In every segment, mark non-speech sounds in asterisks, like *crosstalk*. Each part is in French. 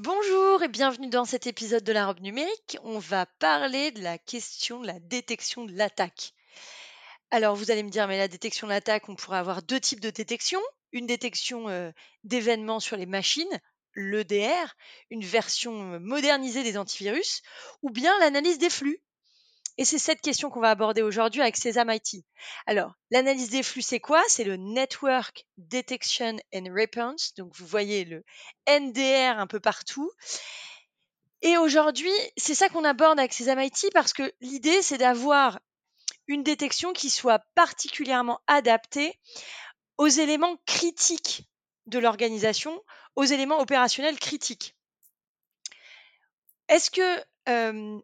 Bonjour et bienvenue dans cet épisode de la robe numérique. On va parler de la question de la détection de l'attaque. Alors vous allez me dire, mais la détection de l'attaque, on pourrait avoir deux types de détection. Une détection euh, d'événements sur les machines, l'EDR, une version euh, modernisée des antivirus, ou bien l'analyse des flux, et c'est cette question qu'on va aborder aujourd'hui avec Sesam IT. Alors, l'analyse des flux, c'est quoi? C'est le Network Detection and Response. Donc, vous voyez le NDR un peu partout. Et aujourd'hui, c'est ça qu'on aborde avec Sesam IT parce que l'idée, c'est d'avoir une détection qui soit particulièrement adaptée aux éléments critiques de l'organisation, aux éléments opérationnels critiques. Est-ce que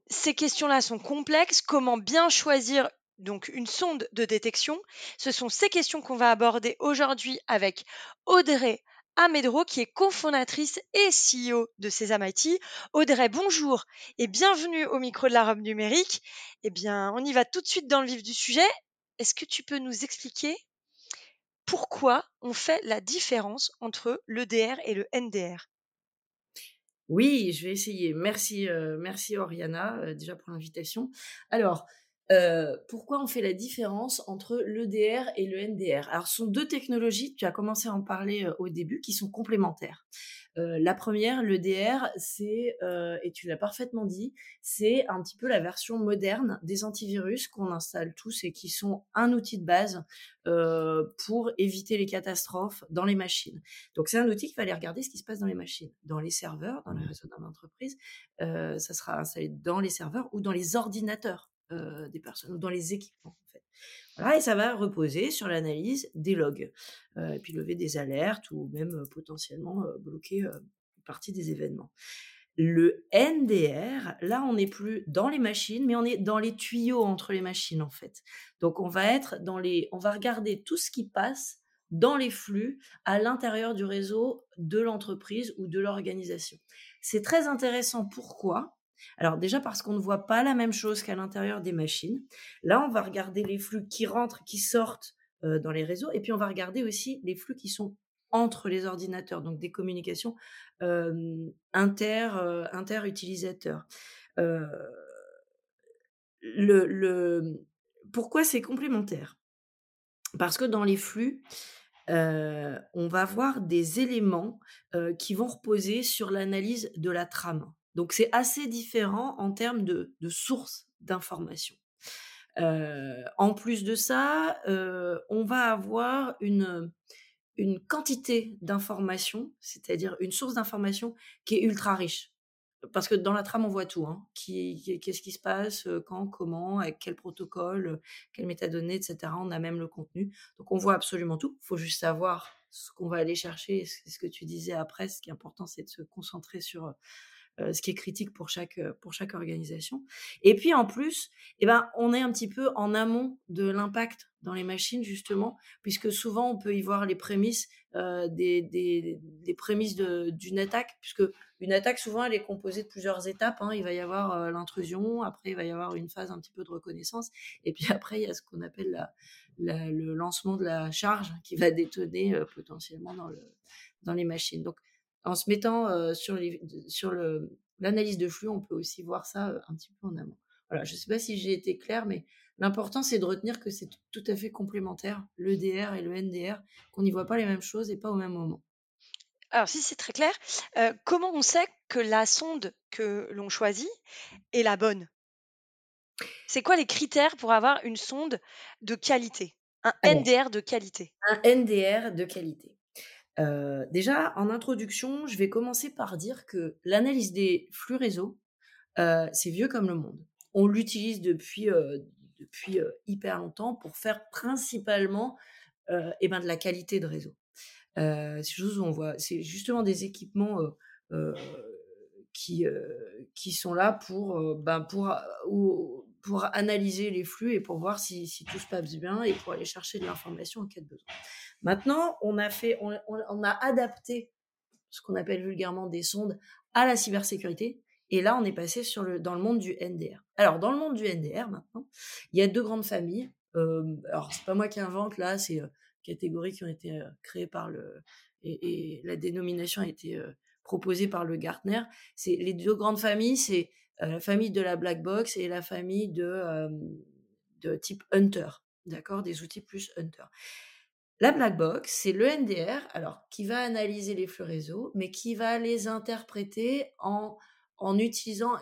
ces questions-là sont complexes. Comment bien choisir donc une sonde de détection? Ce sont ces questions qu'on va aborder aujourd'hui avec Audrey Amedro, qui est cofondatrice et CEO de Sesam IT. Audrey, bonjour et bienvenue au micro de la robe numérique. Eh bien, on y va tout de suite dans le vif du sujet. Est-ce que tu peux nous expliquer pourquoi on fait la différence entre l'EDR et le NDR oui, je vais essayer. Merci, merci Oriana, déjà pour l'invitation. Alors, pourquoi on fait la différence entre l'EDR et le NDR Alors, ce sont deux technologies, tu as commencé à en parler au début, qui sont complémentaires. La première, l'EDR, c'est, et tu l'as parfaitement dit, c'est un petit peu la version moderne des antivirus qu'on installe tous et qui sont un outil de base pour éviter les catastrophes dans les machines. Donc c'est un outil qui va aller regarder ce qui se passe dans les machines, dans les serveurs, dans les réseaux d'une entreprise. ça sera installé dans les serveurs ou dans les ordinateurs des personnes, ou dans les équipements. Et ça va reposer sur l'analyse des logs, et puis lever des alertes ou même potentiellement bloquer une partie des événements. Le NDR, là, on n'est plus dans les machines, mais on est dans les tuyaux entre les machines, en fait. Donc, on va être dans les, on va regarder tout ce qui passe dans les flux à l'intérieur du réseau de l'entreprise ou de l'organisation. C'est très intéressant. Pourquoi? Alors déjà parce qu'on ne voit pas la même chose qu'à l'intérieur des machines. Là, on va regarder les flux qui rentrent, qui sortent euh, dans les réseaux, et puis on va regarder aussi les flux qui sont entre les ordinateurs, donc des communications inter, inter-utilisateurs. le, pourquoi c'est complémentaire? Parce que dans les flux, on va avoir des éléments qui vont reposer sur l'analyse de la trame. Donc c'est assez différent en termes de, sources d'informations. en plus de ça, on va avoir une, quantité d'informations, c'est-à-dire une source d'informations qui est ultra riche. Parce que dans la trame, on voit tout. Hein. Qu'est-ce qui se passe, quand, comment, avec quel protocole, quelles métadonnées, etc. On a même le contenu. Donc on voit absolument tout. Il faut juste savoir ce qu'on va aller chercher. C'est ce que tu disais après. Ce qui est important, c'est de se concentrer sur ce qui est critique pour chaque, euh, pour chaque organisation. Et puis en plus, eh ben, on est un petit peu en amont de l'impact dans les machines, justement, puisque souvent on peut y voir les prémices, euh, des, des, d'une attaque, puisque une attaque, souvent, elle est composée de plusieurs étapes. Hein. Il va y avoir l'intrusion, après il va y avoir une phase un petit peu de reconnaissance, et puis *laughs* après il y a ce qu'on appelle le lancement de la charge qui va détonner potentiellement dans, le, dans les machines. Donc en se mettant sur, les, sur l'analyse de flux, on peut aussi voir ça un petit peu en amont. Voilà, je ne sais pas si j'ai été claire, mais l'important c'est de retenir que c'est tout à fait complémentaire, l'EDR et le NDR, qu'on n'y voit pas les mêmes choses et pas au même moment. Alors si c'est très clair, comment on sait que la sonde que l'on choisit est la bonne? C'est quoi les critères pour avoir une sonde de qualité? Un NDR de qualité? Un NDR de qualité déjà, en introduction, je vais commencer par dire que l'analyse des flux réseau, c'est vieux comme le monde. On l'utilise depuis, depuis hyper longtemps pour faire principalement eh ben, de la qualité de réseau. c'est justement des équipements qui, qui sont là pour, ben, pour, ou, pour analyser les flux et pour voir si, tout se passe bien et pour aller chercher de l'information en cas de besoin. Maintenant, on a, fait, on, a adapté ce qu'on appelle vulgairement des sondes à la cybersécurité. Et là, on est passé sur le, dans le monde du NDR. Alors, dans le monde du NDR, maintenant, il y a deux grandes familles. Euh, alors, c'est pas moi qui invente, là, c'est euh, catégories qui ont été euh, créées par le. Et, la dénomination a été euh, proposée par le Gartner. C'est les deux grandes familles, c'est la famille de la black box et la famille de, de type Hunter. D'accord Des outils plus Hunter. La black box, c'est le NDR, alors qui va analyser les flux réseau, mais qui va les interpréter en, en utilisant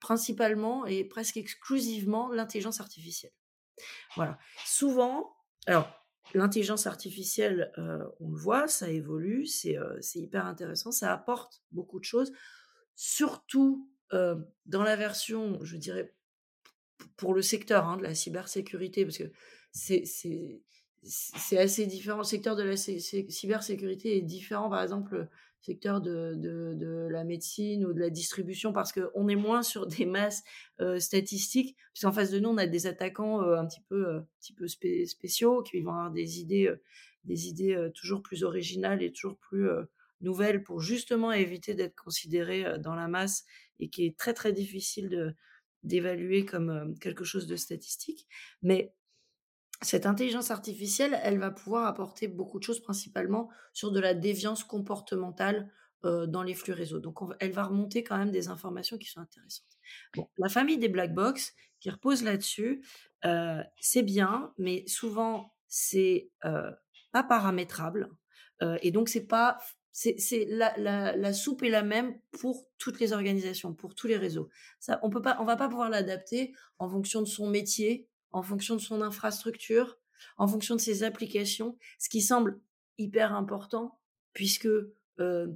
principalement et presque exclusivement l'intelligence artificielle. Voilà. Souvent, alors l'intelligence artificielle, euh, on le voit, ça évolue, euh, c'est hyper intéressant, ça apporte beaucoup de choses, surtout euh, dans la version, je dirais, pour le secteur hein, de la cybersécurité, parce que c'est assez différent. Le secteur de la cybersécurité est différent, par exemple, le secteur de la médecine ou de la distribution, parce qu'on est moins sur des masses euh, statistiques, puisqu'en face de nous, on a des attaquants euh, un petit peu, euh, un petit peu spéciaux qui vont avoir des idées, des idées toujours plus originales et toujours plus nouvelles pour justement éviter d'être considérés dans la masse et qui est très très difficile de d'évaluer comme quelque chose de statistique. Mais cette intelligence artificielle, elle va pouvoir apporter beaucoup de choses, principalement sur de la déviance comportementale euh, dans les flux réseau. Donc, elle va remonter quand même des informations qui sont intéressantes. La famille des black box qui repose là-dessus, euh, c'est bien, mais souvent c'est euh, pas paramétrable et donc c'est pas c'est la, soupe est la même pour toutes les organisations, pour tous les réseaux. On peut pas, on va pas pouvoir l'adapter en fonction de son métier, en fonction de son infrastructure, en fonction de ses applications, ce qui semble hyper important puisque euh,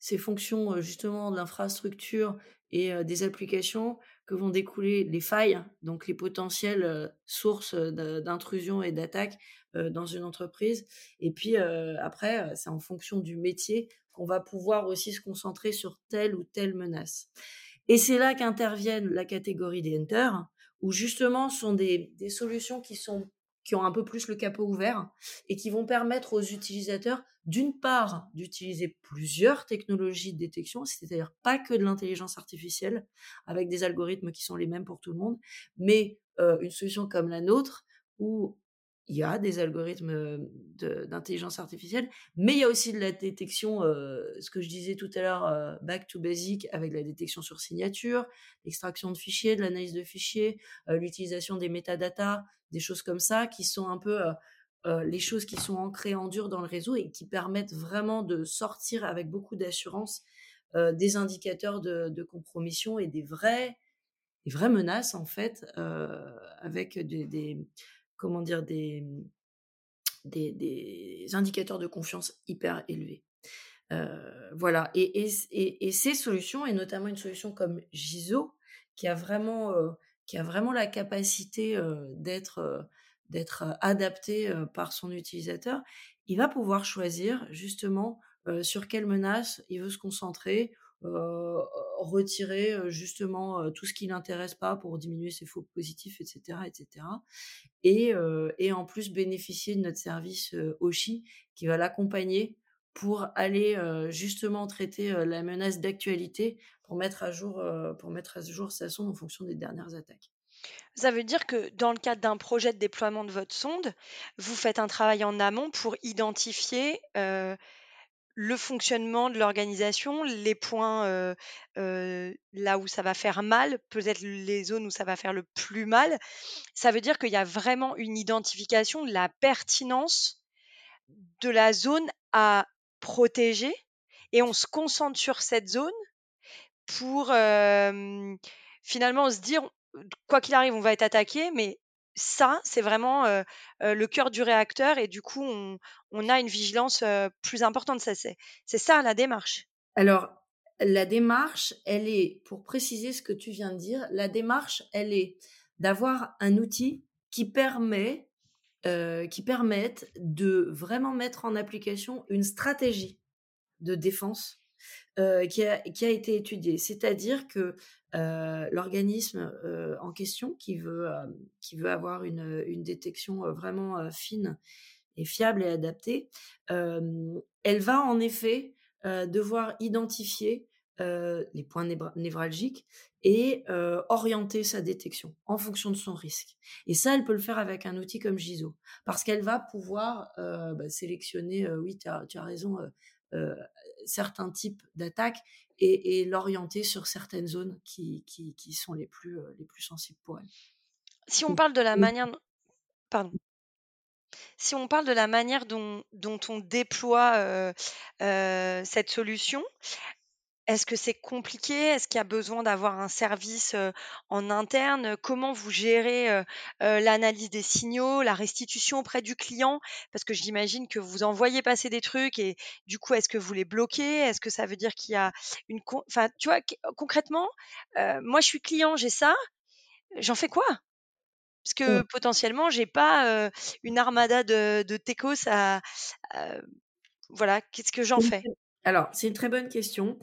ces fonctions justement de l'infrastructure et des applications que vont découler les failles, donc les potentielles sources d'intrusion et d'attaque dans une entreprise. Et puis après, c'est en fonction du métier qu'on va pouvoir aussi se concentrer sur telle ou telle menace. Et c'est là qu'interviennent la catégorie des hunters, où justement sont des, solutions qui, sont, qui ont un peu plus le capot ouvert et qui vont permettre aux utilisateurs, d'une part, d'utiliser plusieurs technologies de détection, c'est-à-dire pas que de l'intelligence artificielle, avec des algorithmes qui sont les mêmes pour tout le monde, mais euh, une solution comme la nôtre, où il y a des algorithmes d'intelligence artificielle, mais il y a aussi de la détection, ce que je disais tout à l'heure, back to basic, avec la détection sur signature, l'extraction de fichiers, de l'analyse de fichiers, l'utilisation des métadatas, des choses comme ça, qui sont un peu les choses qui sont ancrées en dur dans le réseau et qui permettent vraiment de sortir avec beaucoup d'assurance des indicateurs de, de, compromission et des vrais, des vraies menaces, en fait, avec des comment dire, des, mmh, des, des indicateurs de confiance hyper élevés. Euh, voilà, et, et, et, ces solutions, et notamment une solution comme Giso, qui a vraiment, euh, qui a vraiment la capacité euh, d'être d'être adapté par son utilisateur, il va pouvoir choisir justement sur quelle menace il veut se concentrer, retirer justement tout ce qui l'intéresse pas pour diminuer ses faux positifs, etc., etc. Et, et en plus bénéficier de notre service Oshi qui va l'accompagner pour aller justement traiter la menace d'actualité pour mettre à jour pour mettre à jour sa sonde en fonction des dernières attaques. Ça veut dire que dans le cadre d'un projet de déploiement de votre sonde, vous faites un travail en amont pour identifier le fonctionnement de l'organisation, les points là où ça va faire mal, peut-être les zones où ça va faire le plus mal. Ça veut dire qu'il y a vraiment une identification de la pertinence de la zone à protéger et on se concentre sur cette zone pour finalement se dire quoi qu'il arrive, on va être attaqué, mais ça, c'est vraiment le cœur du réacteur et du coup, on, a une vigilance plus importante. Ça, c'est, ça la démarche. Alors, la démarche, elle est, pour préciser ce que tu viens de dire, la démarche, elle est d'avoir un outil qui permet, qui permette de vraiment mettre en application une stratégie de défense euh, qui, a, été étudiée. C'est-à-dire que euh, l'organisme euh, en question, qui veut, qui veut avoir une, une détection vraiment fine et fiable et adaptée, elle va en effet devoir identifier euh, les points névra- névralgiques et euh, orienter sa détection en fonction de son risque. Et ça, elle peut le faire avec un outil comme GISO, parce qu'elle va pouvoir euh, bah, sélectionner, oui, tu as, raison, certains types d'attaques et, et l'orienter sur certaines zones qui, qui, qui sont les plus, les plus sensibles pour elle. Si on parle de la manière... dont- Pardon. Si on parle de la manière dont, dont on déploie euh, euh, cette solution, est-ce que c'est compliqué? Est-ce qu'il y a besoin d'avoir un service en interne? Comment vous gérez l'analyse des signaux, la restitution auprès du client? Parce que j'imagine que vous envoyez passer des trucs et du coup, est-ce que vous les bloquez? Est-ce que ça veut dire qu'il y a une... con- Enfin, tu vois, qu- concrètement, moi je suis client, j'ai ça, j'en fais quoi? Parce que On- potentiellement, j'ai pas une armada de, de techos à, à- Voilà, qu'est-ce que j'en fais? Alors, c'est une très bonne question.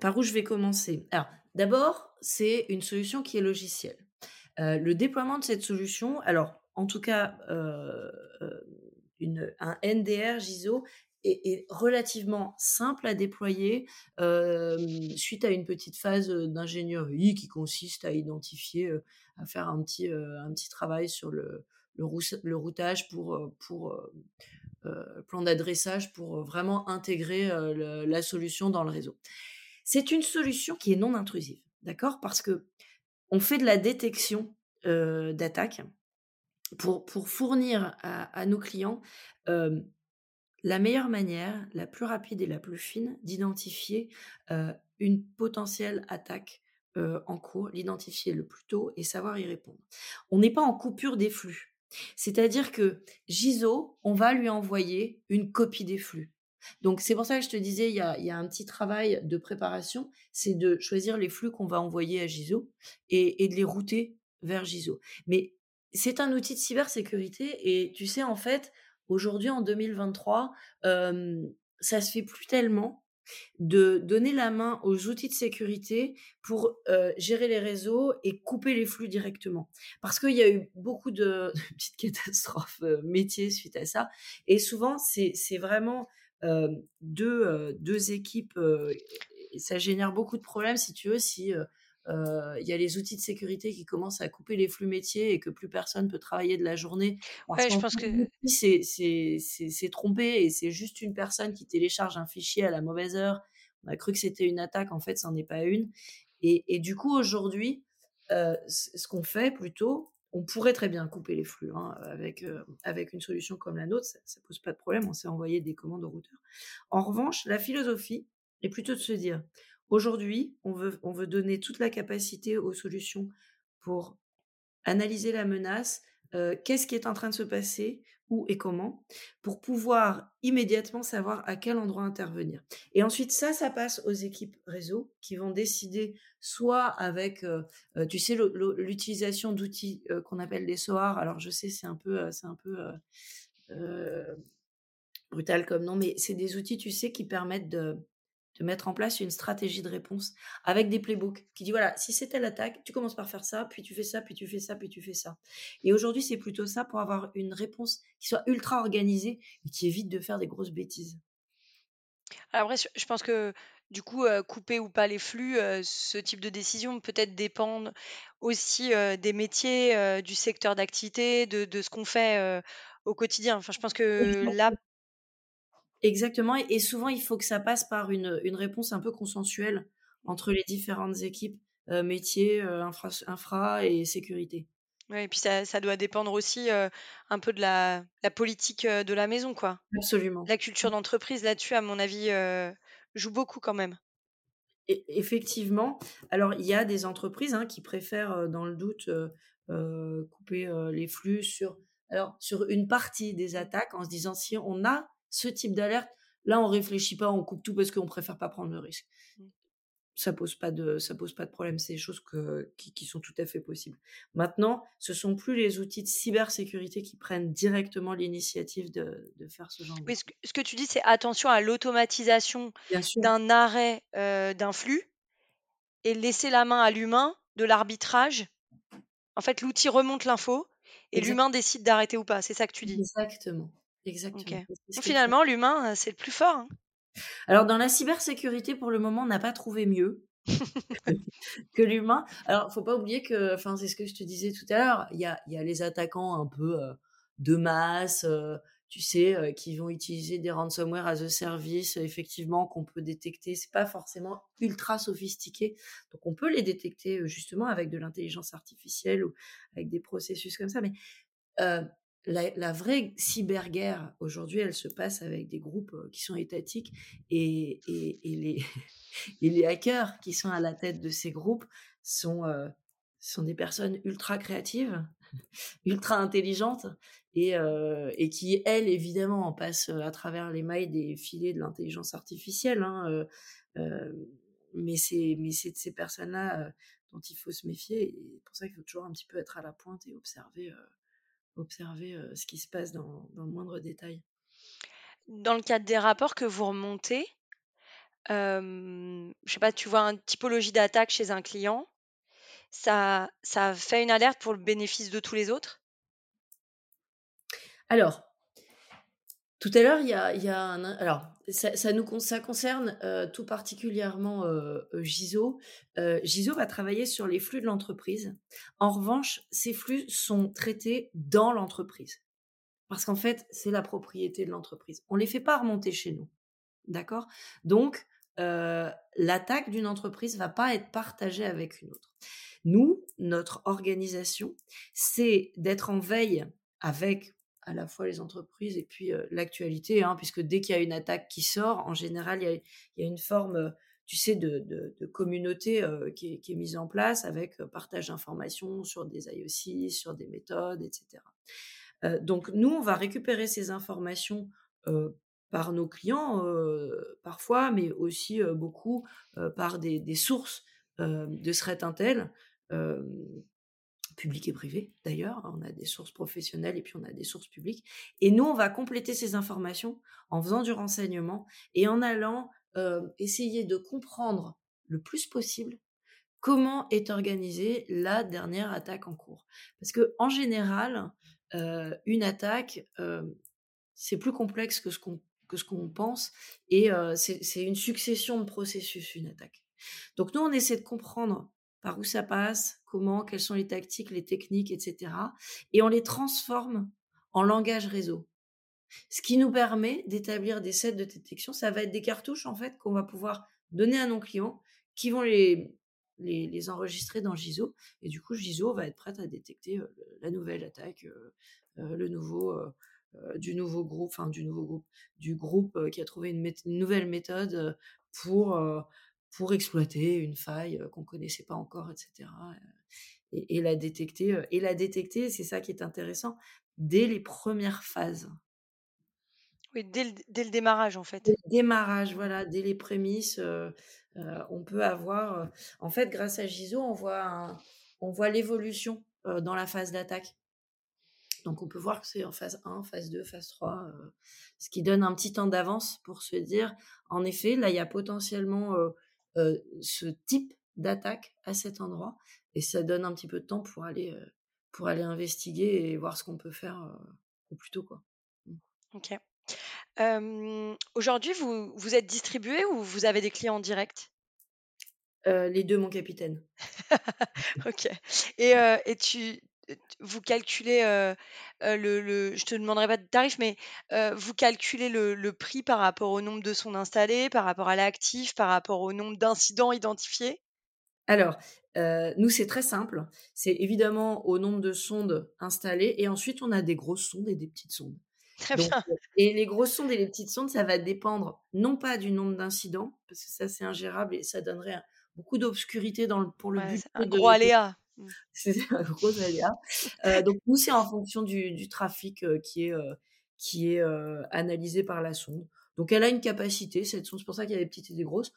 Par où je vais commencer? Alors, d'abord, c'est une solution qui est logicielle. Le déploiement de cette solution, alors, en tout cas, un NDR GISO est, relativement simple à déployer suite à une petite phase d'ingénierie qui consiste à identifier, à faire un petit travail sur le, le, routage pour, euh, pour euh, euh, plan d'adressage pour vraiment intégrer la solution dans le réseau. C'est une solution qui est non intrusive, d'accord? Parce que on fait de la détection euh, d'attaques pour, pour fournir à, à nos clients la meilleure manière, la plus rapide et la plus fine d'identifier une potentielle attaque en cours, l'identifier le plus tôt et savoir y répondre. On n'est pas en coupure des flux. C'est-à-dire que Giso, on va lui envoyer une copie des flux. Donc c'est pour ça que je te disais, il y a, y a un petit travail de préparation, c'est de choisir les flux qu'on va envoyer à Giso et, et de les router vers Giso. Mais c'est un outil de cybersécurité et tu sais, en fait, aujourd'hui, en 2023, euh, ça se fait plus tellement de donner la main aux outils de sécurité pour euh, gérer les réseaux et couper les flux directement. Parce qu'il y a eu beaucoup de, *laughs* petites catastrophes euh, métiers suite à ça. Et souvent, c'est vraiment euh, deux, deux équipes. ça génère beaucoup de problèmes, si tu veux, si il y a les outils de sécurité qui commencent à couper les flux métiers et que plus personne peut travailler de la journée Ouais, je pense que s'est trompé et c'est juste une personne qui télécharge un fichier à la mauvaise heure. On a cru que c'était une attaque, en fait, ça n'en est pas une. Et, et du coup, aujourd'hui, euh, ce qu'on fait plutôt, on pourrait très bien couper les flux hein, avec, euh, avec une solution comme la nôtre, ça, ça pose pas de problème, on s'est envoyé des commandes au routeur. En revanche, la philosophie est plutôt de se dire, aujourd'hui, on veut, on veut donner toute la capacité aux solutions pour analyser la menace, euh, qu'est-ce qui est en train de se passer, où et comment, pour pouvoir immédiatement savoir à quel endroit intervenir. Et ensuite, ça, ça passe aux équipes réseau qui vont décider soit avec, euh, euh, tu sais, l'utilisation d'outils qu'on appelle des SOAR. Alors, je sais, c'est un peu, c'est un peu brutal comme nom, mais c'est des outils, tu sais, qui permettent de, de mettre en place une stratégie de réponse avec des playbooks qui dit voilà, si c'est telle attaque, tu commences par faire ça, puis tu fais ça, puis tu fais ça, puis tu fais ça. Et aujourd'hui, c'est plutôt ça pour avoir une réponse qui soit ultra organisée et qui évite de faire des grosses bêtises. Alors après, je pense que du coup, euh, couper ou pas les flux, euh, ce type de décision peut-être dépendre aussi euh, des métiers, du secteur d'activité, de, de ce qu'on fait au quotidien. Enfin, je pense que là, Exactement. Et, et souvent, il faut que ça passe par une, une réponse un peu consensuelle entre les différentes équipes, euh, métiers, euh, infra, infra et sécurité. ouais, et puis ça, ça doit dépendre aussi euh, un peu de la, la politique euh, de la maison, quoi. Absolument. La culture d'entreprise là-dessus, à mon avis, joue beaucoup quand même. Et effectivement, alors il y a des entreprises hein, qui préfèrent, dans le doute, couper les flux sur, alors, sur une partie des attaques en se disant si on a ce type d'alerte, là on réfléchit pas, on coupe tout parce qu'on préfère pas prendre le risque. Mm. ça pose pas de ça pose pas de problème. C'est des choses que, qui, qui, sont tout à fait possibles. Maintenant, ce sont plus les outils de cybersécurité qui prennent directement l'initiative de, de, faire ce genre. Oui, ce, que, ce que tu dis, c'est attention à l'automatisation d'un arrêt euh, d'un flux et laisser la main à l'humain de l'arbitrage. En fait, l'outil remonte l'info et l'humain décide d'arrêter ou pas. C'est ça que tu dis. Exactement. Exactement. finalement, l'humain, euh, c'est le plus fort. Hein. Alors, dans la cybersécurité, pour le moment, on n'a pas trouvé mieux *laughs* que l'humain. Alors, faut pas oublier que, enfin, c'est ce que je te disais tout à l'heure, il y a, y a, les attaquants un peu euh, de masse, euh, tu sais, euh, qui vont utiliser des ransomware as a service, effectivement, qu'on peut détecter. C'est pas forcément ultra sophistiqué. Donc, on peut les détecter justement avec de l'intelligence artificielle ou avec des processus comme ça. Mais la, vraie cyberguerre, aujourd'hui, elle se passe avec des groupes qui sont étatiques *laughs* et, les, hackers qui sont à la tête de ces groupes sont, sont des personnes ultra créatives, *laughs* ultra intelligentes et, et qui, elles, évidemment, passent à travers les mailles des filets de l'intelligence artificielle. Hein, mais c'est de ces personnes-là dont il faut se méfier. C'est pour ça qu'il faut toujours un petit peu être à la pointe et observer observer ce qui se passe dans, le moindre détail. Dans le cadre des rapports que vous remontez, je sais pas, tu vois une typologie d'attaque chez un client, ça, ça fait une alerte pour le bénéfice de tous les autres? Alors, tout à l'heure, il y a. Alors, ça, nous, ça concerne euh, tout particulièrement euh, euh, Giso. Giso va travailler sur les flux de l'entreprise. En revanche, ces flux sont traités dans l'entreprise. Parce qu'en fait, c'est la propriété de l'entreprise. On ne les fait pas remonter chez nous. D'accord? Donc, l'attaque d'une entreprise va pas être partagée avec une autre. Nous, notre organisation, c'est d'être en veille avec à la fois les entreprises et puis l'actualité, hein, puisque dès qu'il y a une attaque qui sort, en général, il y a, une forme, tu sais, de, communauté qui, est, mise en place avec partage d'informations sur des IOC, sur des méthodes, etc. donc nous, on va récupérer ces informations par nos clients parfois, mais aussi beaucoup par des, des sources de threat intel public et privé d'ailleurs. On a des sources professionnelles et puis on a des sources publiques. Et nous, on va compléter ces informations en faisant du renseignement et en allant euh, essayer de comprendre le plus possible comment est organisée la dernière attaque en cours. Parce que en général, euh, une attaque, euh, c'est plus complexe que ce qu'on que ce qu'on pense et c'est une succession de processus, une attaque. Donc nous, on essaie de comprendre par où ça passe, comment, quelles sont les tactiques, les techniques, etc. Et on les transforme en langage réseau. Ce qui nous permet d'établir des sets de détection. Ça va être des cartouches, en fait, qu'on va pouvoir donner à nos clients qui vont les, les, enregistrer dans Giso. Et du coup, Giso va être prête à détecter euh, la nouvelle attaque, euh, euh, le nouveau, du nouveau groupe, enfin, du nouveau groupe, du groupe qui a trouvé une, une nouvelle méthode pour pour exploiter une faille qu'on connaissait pas encore, etc. Et, la détecter. Et la détecter, c'est ça qui est intéressant, dès les premières phases. Oui, dès le, démarrage, en fait. Dès le démarrage, voilà, dès les prémices, on peut avoir. en fait, grâce à Giso, on voit, on voit l'évolution dans la phase d'attaque. Donc on peut voir que c'est en phase 1, phase 2, phase 3, ce qui donne un petit temps d'avance pour se dire, en effet, là, il y a potentiellement euh, ce type d'attaque à cet endroit. Et ça donne un petit peu de temps pour aller, euh, pour aller investiguer et voir ce qu'on peut faire euh, au plus tôt. Quoi. Mmh. Ok. Aujourd'hui, vous, vous êtes distribué ou vous avez des clients en direct? Les deux, mon capitaine. *laughs* ok. Et, et tu, vous calculez le, le, je te demanderai pas de tarif, mais vous calculez le, prix par rapport au nombre de sondes installées, par rapport à l'actif, par rapport au nombre d'incidents identifiés? Alors, nous, c'est très simple. C'est évidemment au nombre de sondes installées, et ensuite on a des grosses sondes et des petites sondes. Très bien. Et les grosses sondes et les petites sondes, ça va dépendre non pas du nombre d'incidents, parce que ça c'est ingérable et ça donnerait beaucoup d'obscurité dans le, pour le but. Un gros aléa. Mmh. C'est un gros aléa. Euh, donc nous, c'est en fonction du, trafic euh, qui est, euh, qui est analysé par la sonde. Donc elle a une capacité, cette sonde, c'est pour ça qu'il y a des petites et des grosses.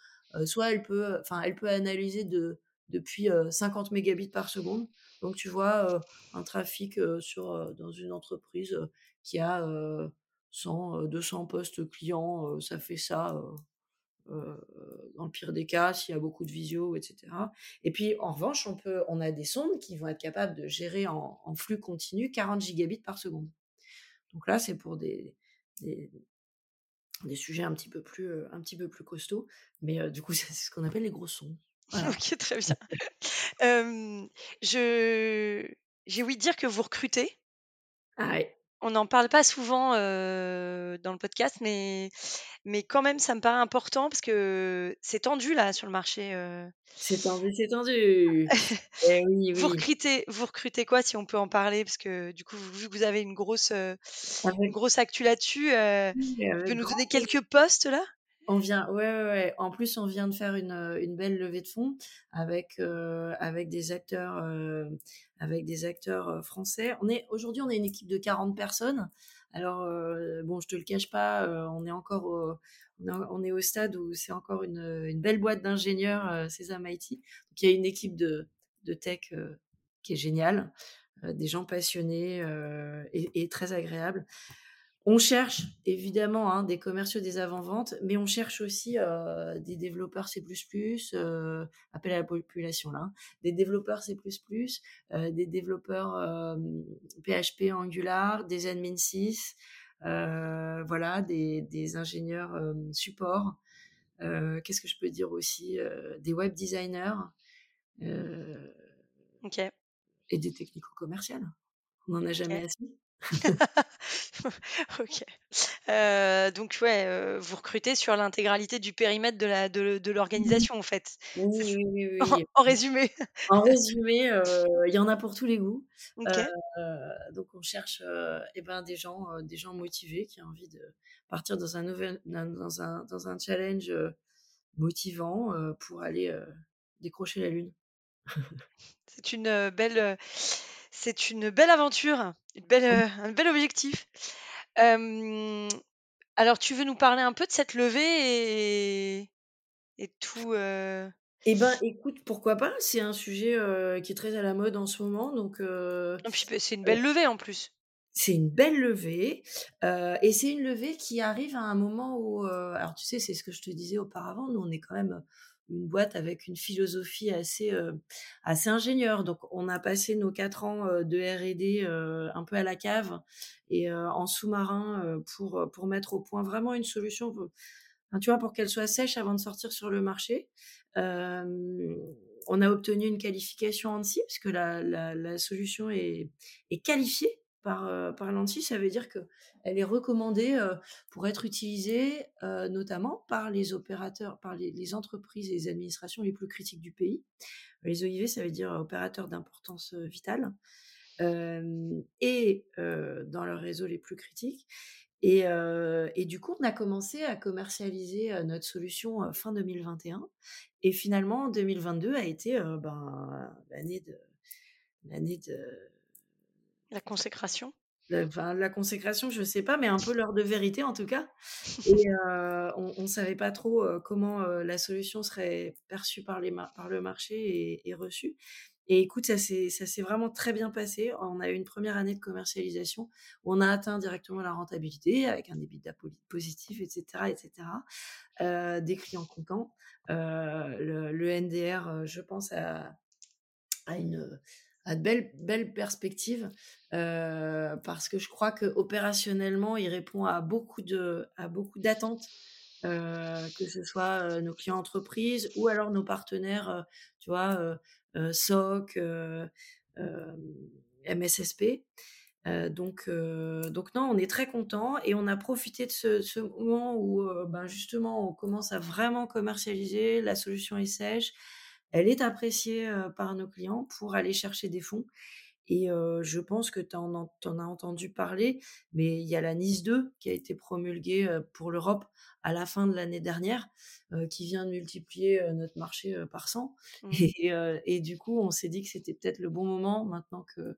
soit elle peut, elle peut analyser de depuis, heu, 50 mégabits par seconde. Donc tu vois, un trafic, sur, dans une entreprise, qui a, heu, 100, heu, 200 postes clients, ça fait ça, dans le pire des cas, s'il y a beaucoup de visio et cetera. Et puis en revanche, on peut on a des sondes qui vont être capables de gérer en en flux continu 40 gigabits par seconde. Donc là, c'est pour des des des sujets un petit peu plus, heu, un petit peu plus costauds, mais heu, du coup, *laughs* c'est ce qu'on appelle les grosses sondes. Voilà. OK, très bien. *laughs* Je j'ai ouï dire que vous recrutez. Ah ouais. On n'en parle pas souvent, heu, dans le podcast, mais mais quand même, ça me paraît important parce que c'est tendu là sur le marché, heu. C'est tendu, c'est tendu. *laughs* Eh oui, Vous oui. recrutez vous recrutez quoi si on peut en parler? Parce que du coup, vu que vous avez une grosse, heu, une Avec grosse actu là-dessus, oui, tu peux avec nous grand donner quelques postes là? On vient ouais, ouais. En plus, on vient de faire une, une belle levée de fonds avec, avec des acteurs, heu, français. On est aujourd'hui, on est une équipe de 40 personnes. Alors, heu, bon, je te le cache pas, on est encore au on est au stade où c'est encore une, belle boîte d'ingénieurs, heu, Sesam IT. Donc il y a une équipe de tech, qui est géniale, des gens passionnés, et très agréables. On cherche évidemment, hein, des commerciaux, des avant-ventes, mais on cherche aussi, heu, des développeurs C++, heu, appel à la population là, hein, des développeurs C++, heu, des développeurs, PHP, Angular, des admin 6, heu, voilà, des des ingénieurs, support. Qu'est-ce que je peux dire aussi? Des web designers, OK, et des technico-commerciales. On n'en a jamais assez. *laughs* OK. Heu, donc ouais, heu, vous recrutez sur l'intégralité du périmètre de la de de l'organisation en fait? Oui, oui, en *laughs* oui. en résumé? En résumé, heu, il y en a pour tous les goûts. Donc on cherche, et ben, des gens, des gens motivés qui ont envie de partir dans un nouvel dans un dans un challenge, motivant, pour aller, décrocher la lune. C'est une, belle, c'est une belle aventure, une belle, heu, un bel objectif. Alors tu veux nous parler un peu de cette levée et et tout, heu? Et ben, écoute, pourquoi pas? C'est un sujet, heu, qui est très à la mode en ce moment, donc c'est une belle levée en plus. C'est une belle levée, et c'est une levée qui arrive à un moment où, alors tu sais, c'est ce que je te disais auparavant, nous on est quand même, une boîte avec une philosophie assez, heu, assez ingénieure. Donc on a passé nos 4 ans, heu, de R&D, heu, un peu à la cave et en sous-marin, pour, pour mettre au point vraiment une solution enfin, tu vois, pour qu'elle soit sèche avant de sortir sur le marché. On a obtenu une qualification ANSSI puisque la la la solution est est qualifiée par, heu, par l'ANSSI. Ça veut dire qu'elle est recommandée, heu, pour être utilisée, heu, notamment par les opérateurs, par les entreprises et les administrations les plus critiques du pays. Les OIV, ça veut dire opérateurs d'importance, vitale, et dans leurs réseaux les plus critiques et du coup, on a commencé à commercialiser, notre solution, fin 2021 et finalement 2022 a été, ben, l'année de l'année de La consécration? de enfin, la consécration, je sais pas, mais un peu l'heure de vérité en tout cas et heu, on on savait pas trop, heu, comment, la solution serait perçue par les par le marché et reçue et écoute, ça s'est vraiment très bien passé. On a eu une première année de commercialisation où on a atteint directement la rentabilité avec un EBITDA positif et cetera et cetera, heu, des clients contents. Le le NDR, je pense a a une, a de belles perspectives, heu, parce que je crois qu'opérationnellement, il répond à beaucoup de à beaucoup d'attentes, heu, que ce soit, heu, nos clients entreprises ou alors nos partenaires, tu vois, SOC, MSSP. Donc donc non, on est très contents et on a profité de ce moment où, ben, justement, on commence à vraiment commercialiser, la solution est sèche, elle est appréciée, par nos clients pour aller chercher des fonds et je pense que tu en as entendu parler, mais il y a la NIS 2 qui a été promulguée, pour l'Europe à la fin de l'année dernière, qui vient de multiplier, notre marché, par 100 *laughs* Mmh. et du coup, on s'est dit que c'était peut-être le bon moment maintenant que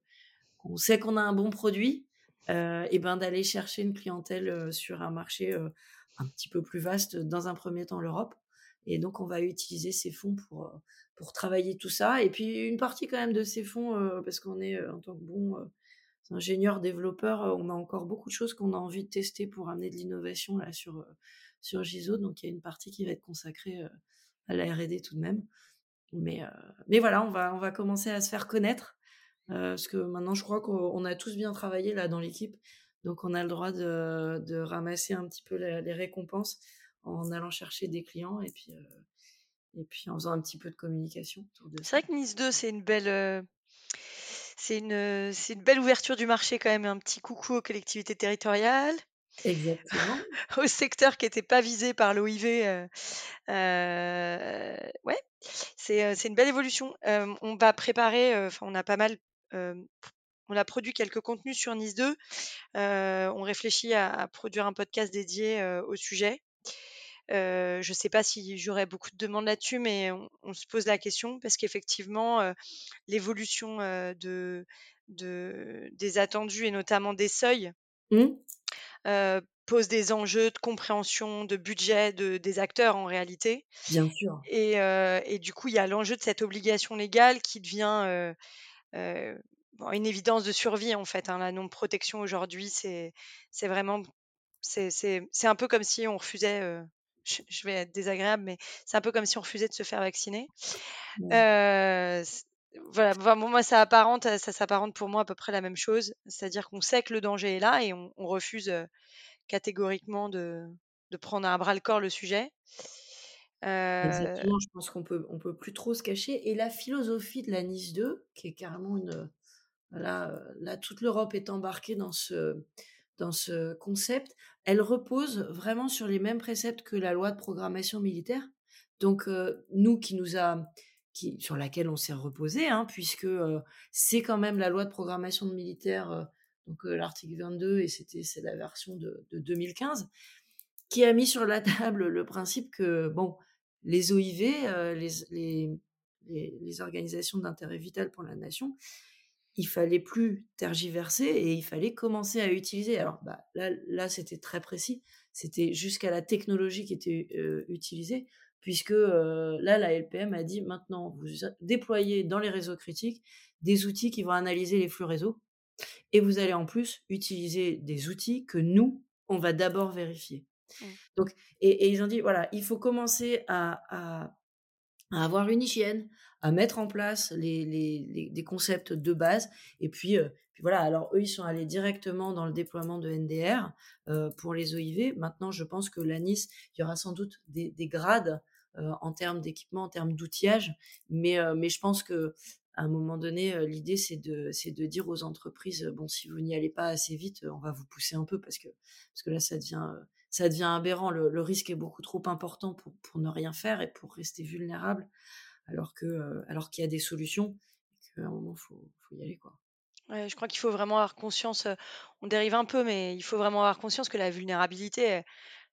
qu'on sait qu'on a un bon produit, et ben, d'aller chercher une clientèle, sur un marché, un petit peu plus vaste, dans un premier temps l'Europe et donc on va utiliser ces fonds pour, pour travailler tout ça. Et puis une partie quand même de ces fonds, parce qu'on est en tant que bon ingénieur développeur, on a encore beaucoup de choses qu'on a envie de tester pour amener de l'innovation là sur sur Giso. Donc il y a une partie qui va être consacrée à la R&D tout de même. Mais mais voilà, on va on va commencer à se faire connaître parce que maintenant je crois qu'on a tous bien travaillé là dans l'équipe. Donc on a le droit de, de ramasser un petit peu les, récompenses en allant chercher des clients et puis et puis en faisant un petit peu de communication C'est vrai que Nice 2 c'est une belle c'est une, c'est une belle ouverture du marché quand même, un petit coucou aux collectivités territoriales. Exactement. *laughs* au secteur qui n'était pas visé par l'OIV. Euh, euh, ouais, c'est, c'est une belle évolution. on va préparer, enfin on a pas mal, on a produit quelques contenus sur Nice 2. on réfléchit à, produire un podcast dédié au sujet. Je ne sais pas si j'aurai beaucoup de demandes là-dessus, mais on, se pose la question parce qu'effectivement, l'évolution de, de, des attendus et notamment des seuils mmh. pose des enjeux de compréhension, de budget de, des acteurs en réalité. Bien sûr. Et, et du coup, il y a l'enjeu de cette obligation légale qui devient une évidence de survie en fait. Hein. La non-protection aujourd'hui, c'est vraiment c'est un peu comme si on refusait je, vais être désagréable, mais c'est un peu comme si on refusait de se faire vacciner. Euh, voilà, moi ça apparente, ça s'apparente pour moi à peu près la même chose, c'est-à-dire qu'on sait que le danger est là et on, refuse catégoriquement de, de, prendre à bras le corps le sujet. Euh, Exactement, je pense qu'on peut, on peut plus trop se cacher. Et la philosophie de la Nice 2, qui est carrément une, là, là toute l'Europe est embarquée dans ce, dans ce concept, elle repose vraiment sur les mêmes préceptes que la loi de programmation militaire. Donc nous qui nous a qui, sur laquelle on s'est reposé, hein, puisque c'est quand même la loi de programmation militaire, donc l'article 22, et c'était c'est la version de, 2015, qui a mis sur la *laughs* table le principe que bon, les OIV, les, les, organisations d'intérêt vital pour la nation, il fallait plus tergiverser et il fallait commencer à utiliser. Alors bah, là, là c'était très précis. C'était jusqu'à la technologie qui était euh, utilisée, puisque euh, là, la LPM a dit maintenant, vous déployez dans les réseaux critiques des outils qui vont analyser les flux réseau, et vous allez en plus utiliser des outils que nous, on va d'abord vérifier. Mmh. Donc, et, ils ont dit, voilà, il faut commencer à à avoir une hygiène, à mettre en place les, les, des concepts de base. Et puis, euh, voilà, alors eux, ils sont allés directement dans le déploiement de NDR euh, pour les OIV. Maintenant, je pense que l'ANIS, il y aura sans doute des, des grades euh, en termes d'équipement, en termes d'outillage. Mais, mais je pense que à un moment donné, l'idée, c'est de, c'est de dire aux entreprises, bon, si vous n'y allez pas assez vite, on va vous pousser un peu parce que, parce que là, ça devient ça devient aberrant. Le, risque est beaucoup trop important pour, pour, ne rien faire et pour rester vulnérable, alors que alors qu'il y a des solutions. Et qu'à un moment, faut, faut y aller quoi. Ouais, je crois qu'il faut vraiment avoir conscience. On dérive un peu, mais il faut vraiment avoir conscience que la vulnérabilité,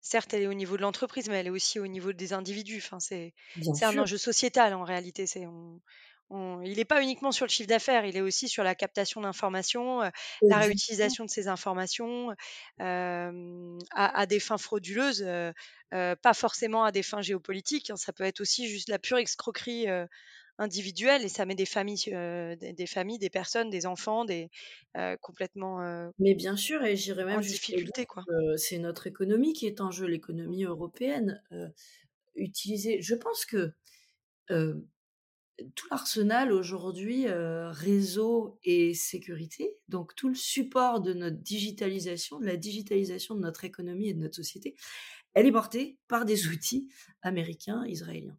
certes, elle est au niveau de l'entreprise, mais elle est aussi au niveau des individus. Enfin, c'est un enjeu sociétal en réalité. C'est on, il n'est pas uniquement sur le chiffre d'affaires, il est aussi sur la captation d'informations, euh, la réutilisation de ces informations à, des fins frauduleuses, euh, euh, pas forcément à des fins géopolitiques. Hein. ça peut être aussi juste la pure escroquerie individuelle et ça met des familles, des, familles, des personnes, des enfants, des complètement. Mais bien sûr, et j'irais même en difficulté quoi. C'est notre économie qui est en jeu, l'économie européenne. utiliser, je pense que tout l'arsenal aujourd'hui, euh, réseau et sécurité, donc tout le support de notre digitalisation, de la digitalisation de notre économie et de notre société, elle est portée par des outils américains, israéliens.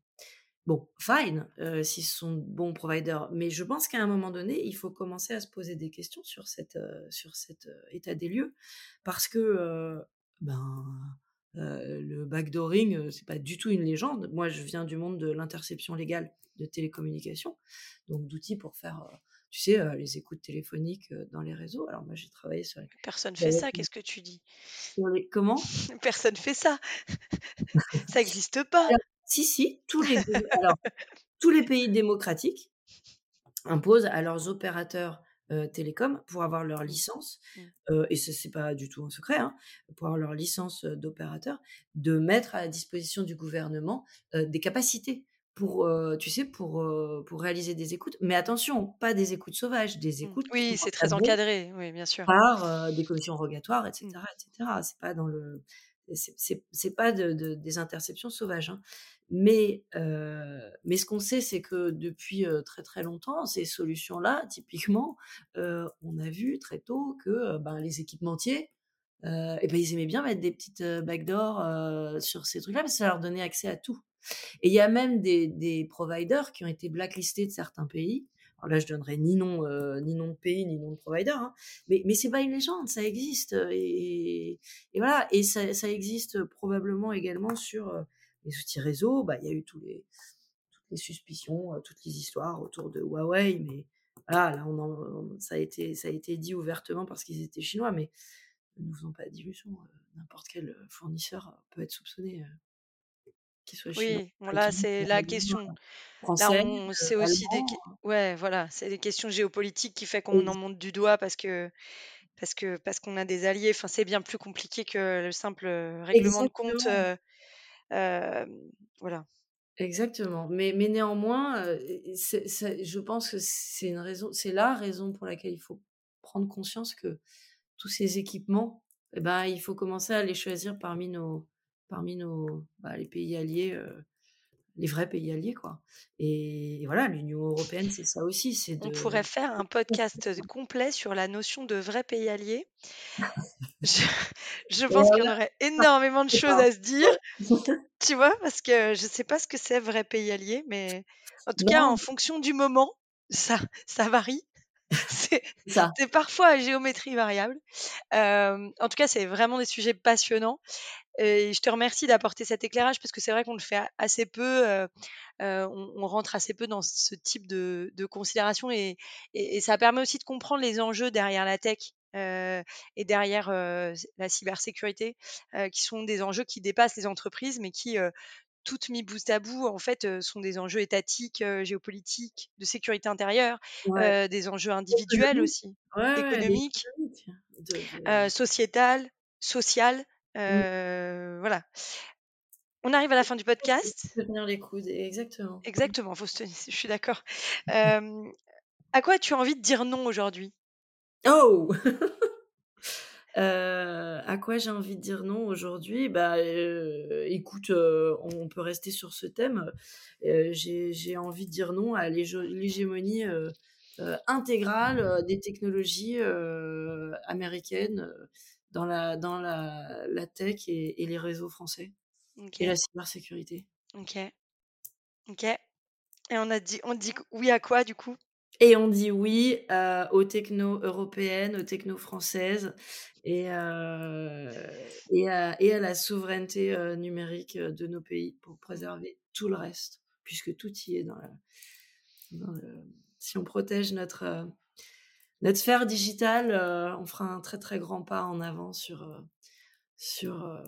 Bon, fine, euh, s'ils sont bons providers, mais je pense qu'à un moment donné, il faut commencer à se poser des questions sur cette, euh, sur cet état des lieux, parce que ben le backdooring, c'est pas du tout une légende. Moi, je viens du monde de l'interception légale de télécommunications, donc d'outils pour faire, tu sais, les écoutes téléphoniques dans les réseaux. Alors moi, j'ai travaillé sur les... Personne fait ça, qu'est-ce que tu dis? *laughs* Comment? Personne fait ça. *laughs* ça n'existe pas. si, si, tous les, Alors, tous les pays démocratiques imposent à leurs opérateurs heu, télécoms pour avoir leur Mmh. licence, Mmh. heu et ça, c'est pas du tout un secret, hein, pour avoir leur licence, d'opérateur, de mettre à la disposition du gouvernement, des capacités pour, tu sais, pour, pour réaliser des écoutes. Mais attention, pas des écoutes sauvages, des Mmh. écoutes Oui, c'est très encadré, oui, bien sûr. par, des commissions rogatoires et Mmh. cetera et cetera. C'est pas dans le c'est pas de de des interceptions sauvages, hein. Mais heu, mais ce qu'on sait, c'est que depuis, heu, très, très longtemps, ces solutions-là, typiquement, heu, on a vu très tôt que, heu, ben, les équipementiers, heu et ben, ils aimaient bien mettre des petites, heu, backdoors, sur ces trucs-là, parce que ça leur donnait accès à tout. Et il y a même des des providers qui ont été blacklistés de certains pays. Alors là, je donnerai ni nom, heu, ni nom de pays, ni nom de provider, hein, mais mais c'est pas une légende, ça existe, et voilà et ça ça existe probablement également sur, les outils réseau. Bah, il y a eu tous les toutes les suspicions, heu, toutes les histoires autour de Huawei, mais voilà, là, on en ça a été ça a été dit ouvertement parce qu'ils étaient chinois, mais ne nous faisons pas d'illusions, heu, n'importe quel, fournisseur peut être soupçonné, qu'il soit chinois, Oui, bon là, c'est la question. Là, on c'est aussi des allemand. ouais, voilà, c'est des questions géopolitiques qui fait qu'on en Ex montre du doigt parce que parce que parce qu'on a des alliés. Enfin, c'est bien plus compliqué que le simple, règlement de compte, voilà. exactement. Mais mais néanmoins, je pense que c'est une raison c'est la raison pour laquelle il faut prendre conscience que tous ces équipements et ben, il faut commencer à les choisir parmi nos parmi nos bah, les pays alliés, les vrais pays alliés, quoi. Et et voilà, l'Union européenne, c'est ça aussi, c'est On de pourrait faire un podcast, *laughs* complet sur la notion de vrai pays allié. *laughs* Je pense là, aurait énormément de choses à se dire, *laughs* tu vois? Parce que je sais pas ce que c'est vrai pays allié, mais en tout cas, en fonction du moment, ça ça varie. C'est parfois à géométrie variable. Hem, en tout cas, c'est vraiment des sujets passionnants et je te remercie d'apporter cet éclairage parce que c'est vrai qu'on le fait assez peu, heu heu, on on rentre assez peu dans ce type de de considération et et et ça permet aussi de comprendre les enjeux derrière la tech, heu et derrière, la cybersécurité, qui sont des enjeux qui dépassent les entreprises, mais qui, toutes mis bout à bout, en fait, sont des enjeux étatiques, géopolitiques, de sécurité intérieure, Ouais. des enjeux individuels aussi, Ouais, économiques de de heu, mmh. heu, voilà. On arrive à la fin du Faut se podcast. tenir les coudes, exactement. Exactement, faut se tenir je suis d'accord. À quoi as-tu envie de dire non aujourd'hui? Oh! Heu, *laughs* à quoi j'ai envie de dire non aujourd'hui? Bah, écoute, on peut rester sur ce thème. J'ai envie de dire non à l'hégémonie, heu, intégrale, des technologies, américaines, dans la dans la la tech et et les réseaux français et la cybersécurité. OK, OK et on a dit on dit oui à quoi du coup? Et on dit oui, heu, aux technos européennes, aux technos françaises et heu et à et à la souveraineté, heu, numérique, de nos pays pour préserver tout le reste, puisque tout y est dans la dans le si on protège notre, notre sphère digitale, heu, on fera un très, très grand pas en avant sur, heu, sur, heu,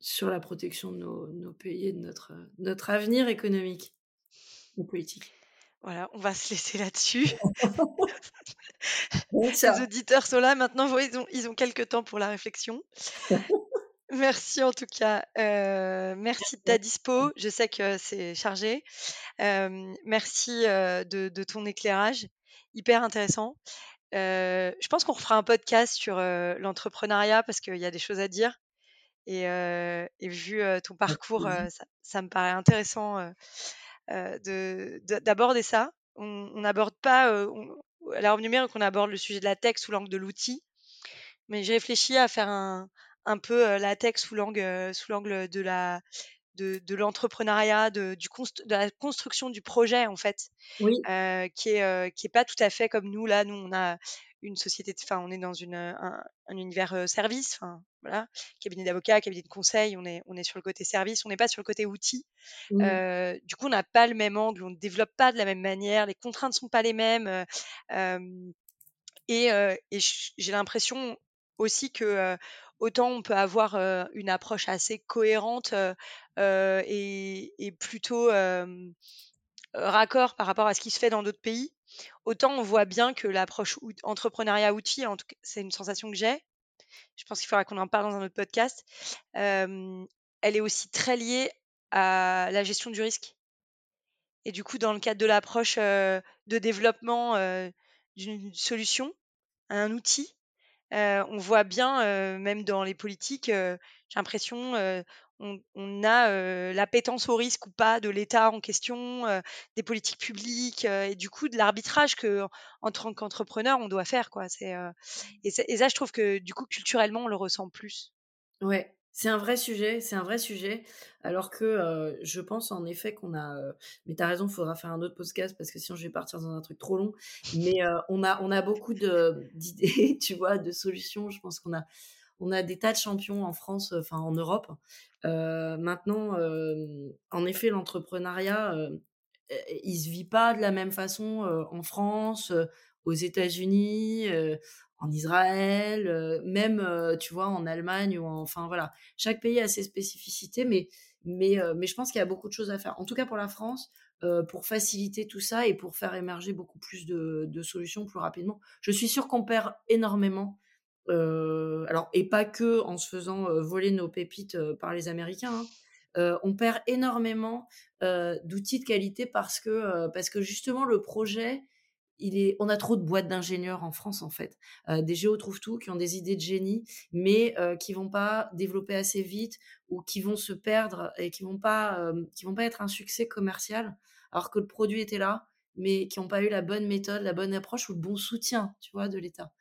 sur la protection de nos nos pays et de notre, heu, notre avenir économique et politique. Voilà, on va se laisser là-dessus. *laughs* Les auditeurs sont là maintenant, ils ont ils ont quelques temps pour la réflexion. *laughs* Merci en tout cas, merci de ta dispo. Je sais que c'est chargé. Merci, de ton éclairage, hyper intéressant. Heu, je pense qu'on refera un podcast sur, heu, l'entrepreneuriat parce qu'il y a des choses à dire et et vu, ton parcours, ça ça me paraît intéressant, d'aborder ça. On n'aborde pas, on à l'heure numérique, on aborde le sujet de la tech sous l'angle de l'outil, mais j'ai réfléchi à faire un un peu, la tech sous l'angle, sous l'angle de la de de l'entrepreneuriat, de du const de la construction du projet, en fait Oui. heu, qui est, heu, qui est pas tout à fait comme nous. Là, nous, on a une société enfin, on est dans une, un un univers, heu, service, enfin, voilà, cabinet d'avocats, cabinet de conseil, on est on est sur le côté service, on n'est pas sur le côté outil. Mmh. Du coup, on n'a pas le même angle, on ne développe pas de la même manière, les contraintes sont pas les mêmes, et j'ai l'impression aussi que, autant on peut avoir, une approche assez cohérente, et plutôt, raccord par rapport à ce qui se fait dans d'autres pays, autant on voit bien que l'approche entrepreneuriat outil, en c'est une sensation que j'ai. Je pense qu'il faudra qu'on en parle dans un autre podcast. elle est aussi très liée à la gestion du risque. Et du coup, dans le cadre de l'approche de développement d'une solution, un outil, on voit bien, même dans les politiques, j'ai l'impression, on, a l'appétence au risque ou pas de l'État en question, des politiques publiques, et du coup de l'arbitrage que en tant qu'entrepreneur on doit faire. Quoi. C'est, et, et, ça, je trouve que du coup, culturellement, on le ressent plus. Ouais, c'est un vrai sujet, c'est un vrai sujet. Alors que je pense en effet qu'on a. mais tu as raison, il faudra faire un autre podcast parce que sinon je vais partir dans un truc trop long. Mais on, a, on a beaucoup *laughs* d'idées, tu vois, de solutions. Je pense qu'on a, on a des tas de champions en France, enfin en Europe. maintenant, en effet, l'entrepreneuriat, il se vit pas de la même façon en France, aux États-Unis, en Israël, même, tu vois, en Allemagne ou enfin voilà. Chaque pays a ses spécificités, mais mais mais je pense qu'il y a beaucoup de choses à faire. En tout cas pour la France, pour faciliter tout ça et pour faire émerger beaucoup plus de, de solutions plus rapidement. Je suis sûre qu'on perd énormément. alors et pas que en se faisant voler nos pépites par les Américains. Hein. on perd énormément d'outils de qualité parce que parce que justement le projet on a trop de boîtes d'ingénieurs en France en fait. Euh, des géos trouvent tout, qui ont des idées de génie, mais euh, qui vont pas développer assez vite ou qui vont se perdre et qui vont pas, euh, qui vont pas être un succès commercial, alors que le produit était là, mais qui n'ont pas eu la bonne méthode, la bonne approche ou le bon soutien, tu vois, de l'État.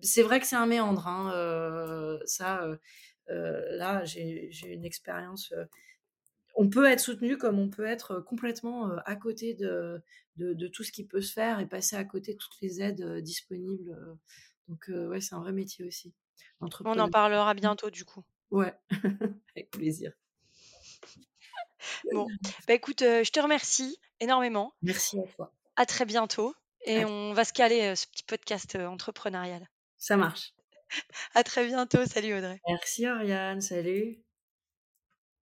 C'est vrai que c'est un méandre, hein, ça. là, j'ai une expérience on peut être soutenu comme on peut être complètement à côté de, de, tout ce qui peut se faire et passer à côté de toutes les aides disponibles. Donc, ouais, c'est un vrai métier aussi. On en parlera bientôt, du coup. Ouais, *laughs* avec plaisir. Bon, *laughs* bah écoute, je te remercie énormément. Merci à toi. À très bientôt. Et on va se caler ce petit podcast entrepreneurial. Ça marche. *laughs* À très bientôt. Salut Audrey. Merci Ariane. Salut.